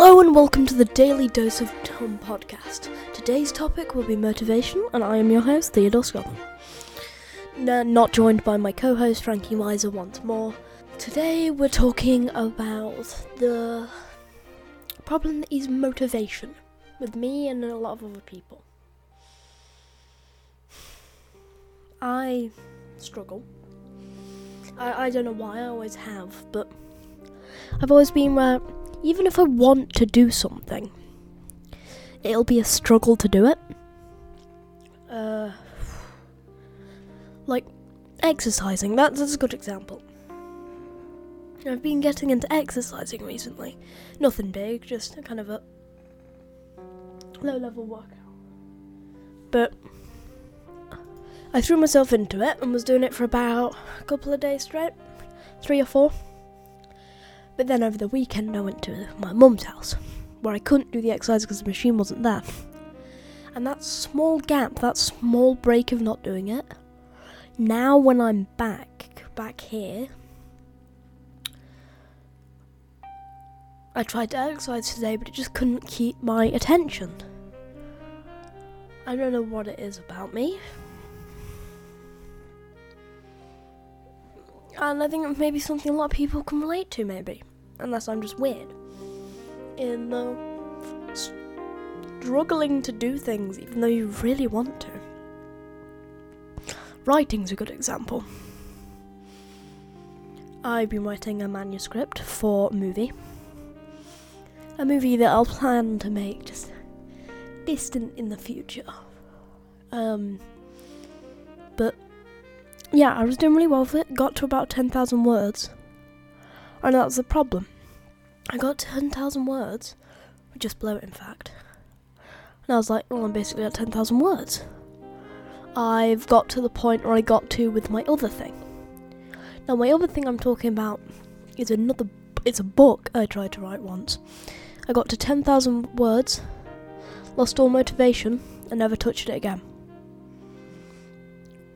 Hello and welcome to the Daily Dose of Dumb podcast. Today's topic will be motivation, and I am your host, Theodore Scotland. No, not joined by my co host, Frankie Weiser, once more. Today we're talking about the problem that is motivation with me and a lot of other people. I struggle. I, I don't know why, I always have, but I've always been where even if I want to do something, it'll be a struggle to do it. Uh, like exercising, that, that's a good example. I've been getting into exercising recently. Nothing big, just kind of a low level workout. But I threw myself into it and was doing it for about a couple of days straight, three or four. But then over the weekend, I went to my mum's house where I couldn't do the exercise because the machine wasn't there. And that small gap, that small break of not doing it, now when I'm back, back here, I tried to exercise today, but it just couldn't keep my attention. I don't know what it is about me. And I think it may be something a lot of people can relate to, maybe. Unless I'm just weird. In uh, struggling to do things even though you really want to. Writing's a good example. I've been writing a manuscript for a movie. A movie that I'll plan to make just distant in the future. Um, but yeah, I was doing really well with it. Got to about 10,000 words. And that's the problem. I got 10,000 words. Just below it, in fact. And I was like, well, I'm basically at 10,000 words. I've got to the point where I got to with my other thing. Now, my other thing I'm talking about is another. It's a book I tried to write once. I got to 10,000 words, lost all motivation, and never touched it again.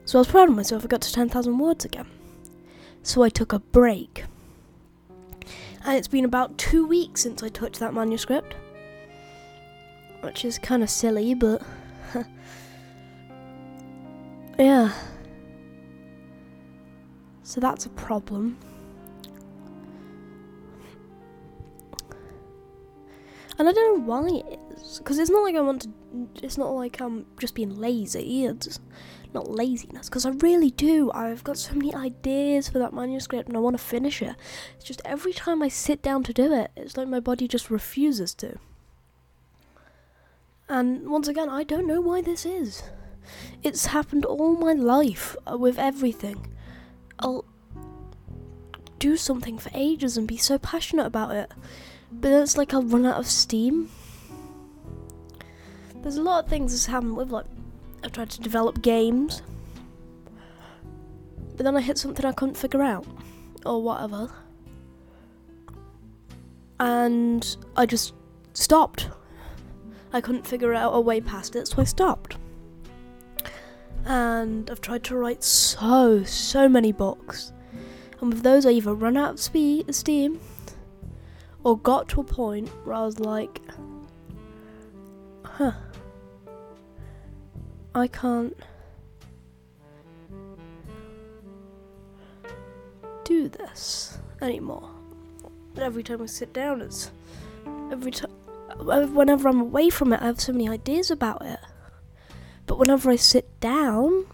So I was proud of myself, I got to 10,000 words again. So I took a break. And it's been about two weeks since I touched that manuscript. Which is kind of silly, but. yeah. So that's a problem. And I don't know why. Because it's not like I want to. It's not like I'm just being lazy. It's not laziness, because I really do. I've got so many ideas for that manuscript and I want to finish it. It's just every time I sit down to do it, it's like my body just refuses to. And once again, I don't know why this is. It's happened all my life uh, with everything. I'll do something for ages and be so passionate about it, but then it's like I'll run out of steam. There's a lot of things that's happened with like I've tried to develop games, but then I hit something I couldn't figure out, or whatever, and I just stopped. I couldn't figure out a way past it, so I stopped. And I've tried to write so, so many books. And with those, I either run out of speed, steam or got to a point where I was like, huh, I can't do this anymore. Every time I sit down, it's every time. Uh, whenever I'm away from it, I have so many ideas about it. But whenever I sit down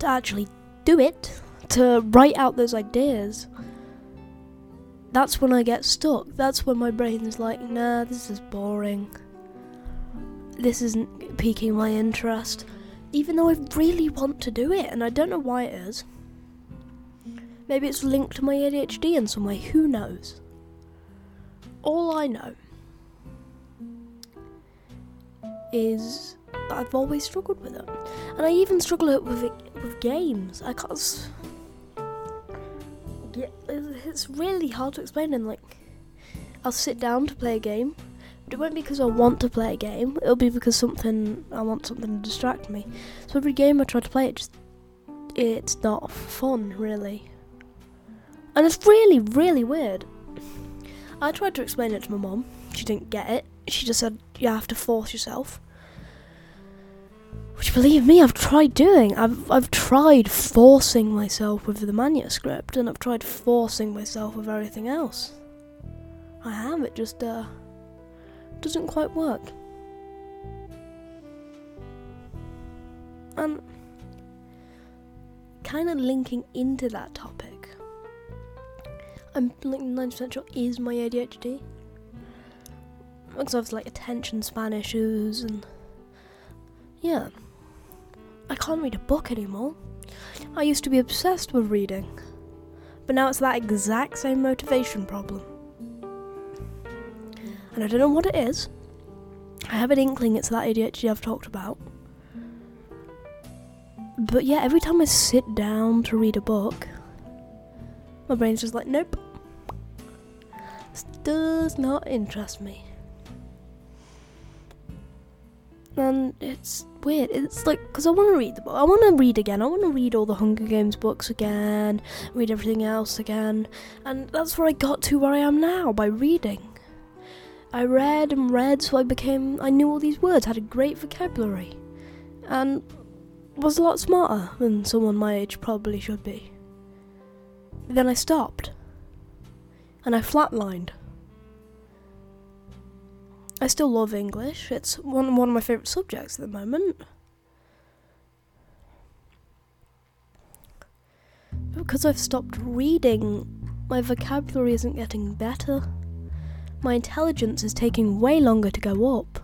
to actually do it, to write out those ideas, that's when I get stuck. That's when my brain's like, nah, this is boring this isn't piquing my interest, even though I really want to do it, and I don't know why it is. Maybe it's linked to my ADHD in some way, who knows? All I know is that I've always struggled with it. And I even struggle with it with games. I can't. It's really hard to explain, and like, I'll sit down to play a game, it won't be because I want to play a game. It'll be because something I want something to distract me. So every game I try to play, it just it's not fun really, and it's really really weird. I tried to explain it to my mom. She didn't get it. She just said you have to force yourself. Which, believe me, I've tried doing. I've I've tried forcing myself with the manuscript, and I've tried forcing myself with everything else. I have. It just uh doesn't quite work. And kind of linking into that topic, I'm like 90% sure is my ADHD. Because I have like attention span issues and yeah. I can't read a book anymore. I used to be obsessed with reading, but now it's that exact same motivation problem. And I don't know what it is. I have an inkling it's that ADHD I've talked about. But yeah, every time I sit down to read a book, my brain's just like, nope. This does not interest me. And it's weird. It's like, because I want to read the book. I want to read again. I want to read all the Hunger Games books again, read everything else again. And that's where I got to where I am now, by reading. I read and read, so I became. I knew all these words, had a great vocabulary. And was a lot smarter than someone my age probably should be. Then I stopped. And I flatlined. I still love English. It's one one of my favourite subjects at the moment. because I've stopped reading, my vocabulary isn't getting better. My intelligence is taking way longer to go up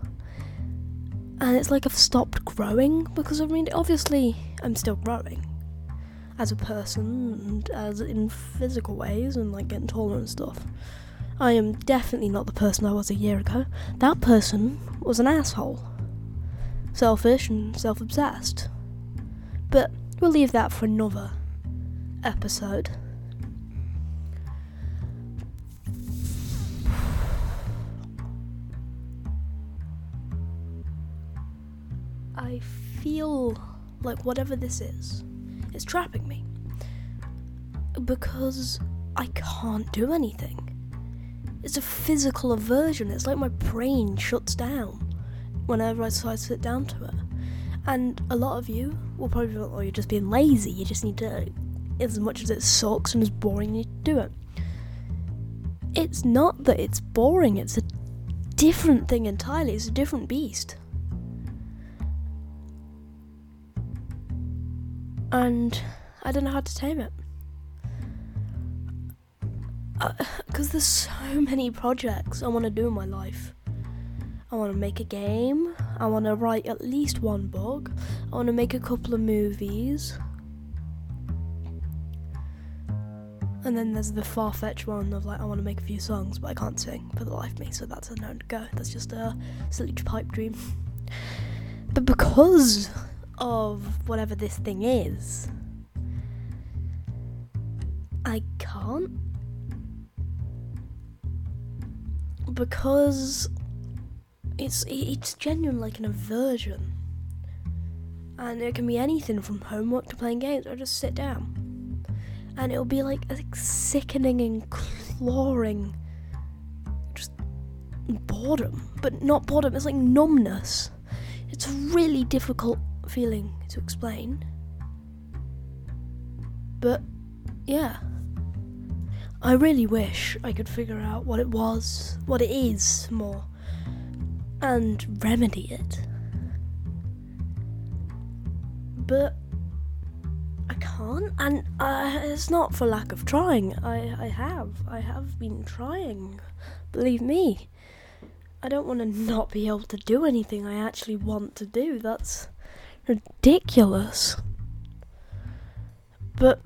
and it's like I've stopped growing because I mean, obviously, I'm still growing as a person and as in physical ways and like getting taller and stuff. I am definitely not the person I was a year ago. That person was an asshole, selfish and self obsessed. But we'll leave that for another episode. I feel like whatever this is, is trapping me. Because I can't do anything. It's a physical aversion. It's like my brain shuts down whenever I decide to sit down to it. And a lot of you will probably be like, oh, you're just being lazy. You just need to, as much as it sucks and is boring, you do it. It's not that it's boring, it's a different thing entirely. It's a different beast. And I don't know how to tame it. Because uh, there's so many projects I want to do in my life. I want to make a game. I want to write at least one book. I want to make a couple of movies. And then there's the far fetched one of like, I want to make a few songs, but I can't sing for the life of me, so that's a no go. That's just a silly pipe dream. But because of whatever this thing is, I can't. Because it's it's genuine like an aversion. And it can be anything from homework to playing games or just sit down. And it'll be like a sickening and clawing just boredom. But not boredom, it's like numbness. It's really difficult feeling to explain. But yeah. I really wish I could figure out what it was, what it is more, and remedy it. But I can't, and uh, it's not for lack of trying. I, I have. I have been trying. Believe me. I don't want to not be able to do anything I actually want to do. That's ridiculous. But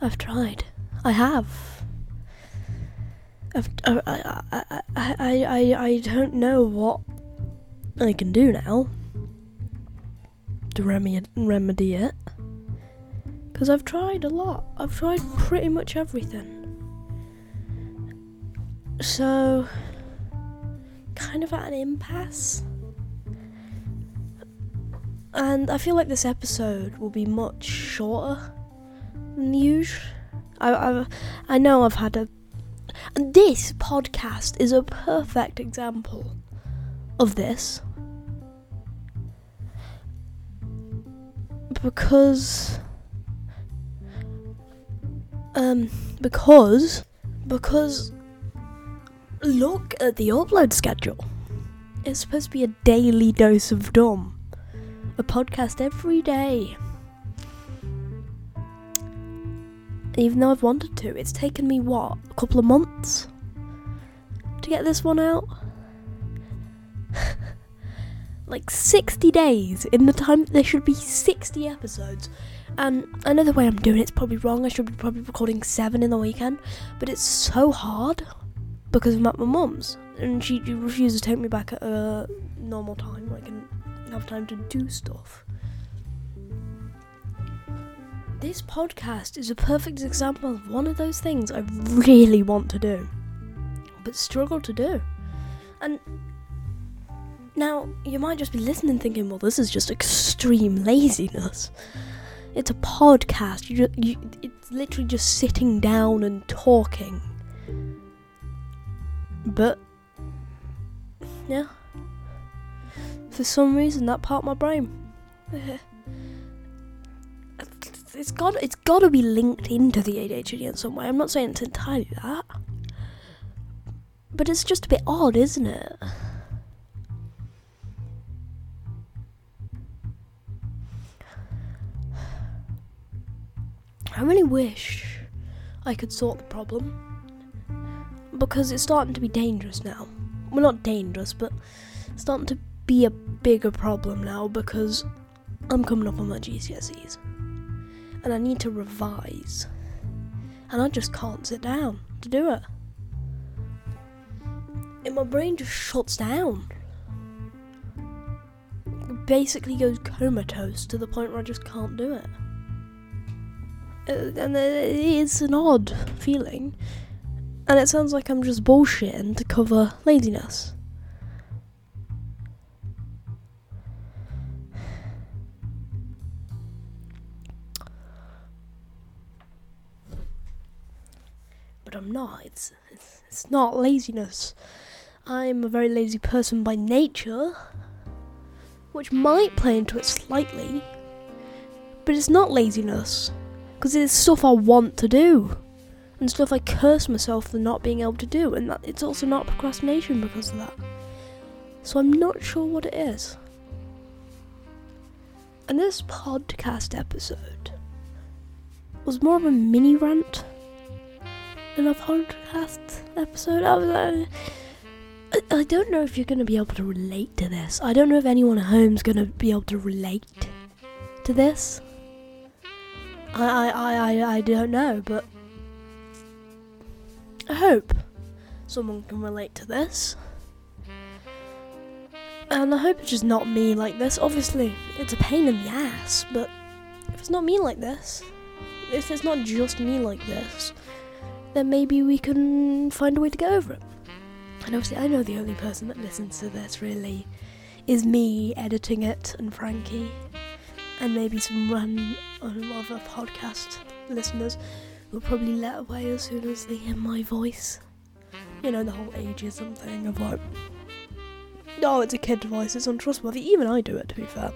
I've tried. I have. I've, I, I, I, I, I don't know what I can do now to remedy, remedy it. Because I've tried a lot. I've tried pretty much everything. So, kind of at an impasse. And I feel like this episode will be much shorter than usual. I, I, I know I've had a. And this podcast is a perfect example of this. Because. Um, because. Because. Look at the upload schedule. It's supposed to be a daily dose of dumb. A podcast every day. Even though I've wanted to, it's taken me what, a couple of months to get this one out? like 60 days in the time there should be 60 episodes. And I know the way I'm doing it's probably wrong. I should be probably recording seven in the weekend, but it's so hard because I'm at my mum's and she refuses to take me back at a normal time. where I can have time to do stuff. This podcast is a perfect example of one of those things I really want to do, but struggle to do. And now, you might just be listening thinking, well, this is just extreme laziness. It's a podcast. You, you it's literally just sitting down and talking. But yeah. For some reason that part of my brain it's got it's got to be linked into the ADHD in some way. I'm not saying it's entirely that, but it's just a bit odd, isn't it? I really wish I could sort the problem because it's starting to be dangerous now. Well, not dangerous, but starting to be a bigger problem now because I'm coming up on my GCSEs and I need to revise. And I just can't sit down to do it. And my brain just shuts down. Basically goes comatose to the point where I just can't do it. Uh, and it's an odd feeling. And it sounds like I'm just bullshitting to cover laziness. but I'm not. It's, it's, it's not laziness. I'm a very lazy person by nature, which might play into it slightly, but it's not laziness, because it's stuff I want to do, and stuff I curse myself for not being able to do, and that, it's also not procrastination because of that. So I'm not sure what it is. And this podcast episode was more of a mini rant than a podcast episode. I was like, I don't know if you're going to be able to relate to this. I don't know if anyone at home's going to be able to relate to this. I, I, I, I don't know, but I hope someone can relate to this. And I hope it's just not me like this. Obviously, it's a pain in the ass, but if it's not me like this, if it's not just me like this, then maybe we can find a way to get over it. And obviously, I know the only person that listens to this really is me editing it and Frankie, and maybe some random other podcast listeners will probably let away as soon as they hear my voice. You know, the whole ageism thing of like, oh, it's a kid voice, it's untrustworthy. Even I do it, to be fair.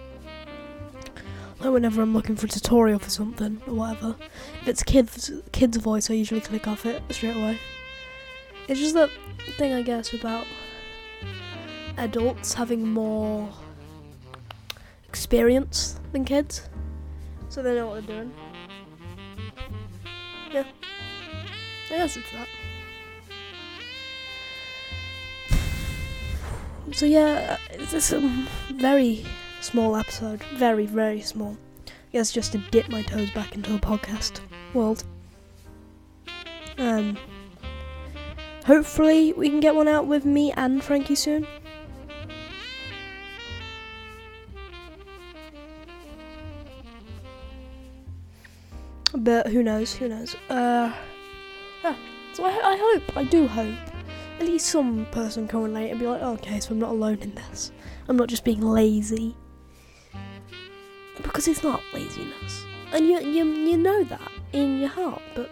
Like whenever I'm looking for a tutorial for something or whatever, if it's kids kids voice, I usually click off it straight away. It's just that thing, I guess, about adults having more experience than kids, so they know what they're doing. Yeah, I guess it's that. So yeah, it's a very small episode. Very, very small. I guess just to dip my toes back into the podcast world. Um, hopefully, we can get one out with me and Frankie soon. But who knows? Who knows? Uh, yeah. So I, I hope, I do hope, at least some person can relate and be like, oh, okay, so I'm not alone in this. I'm not just being lazy because it's not laziness, and you you you know that. in your heart. But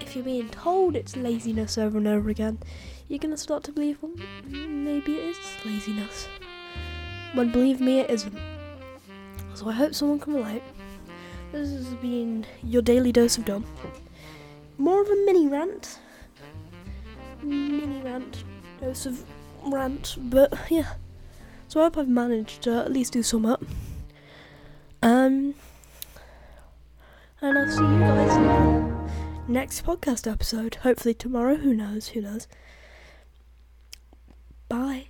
if you're being told it's laziness over and over again, you're gonna start to believe, well, maybe it is laziness. When believe me, it isn't. So I hope someone can relate. This has been your daily dose of dumb. More of a mini rant. Mini rant. Dose of rant. But yeah. So I hope I've managed to at least do some up. Um and I'll see you guys in the next podcast episode. Hopefully tomorrow, who knows, who knows. Bye.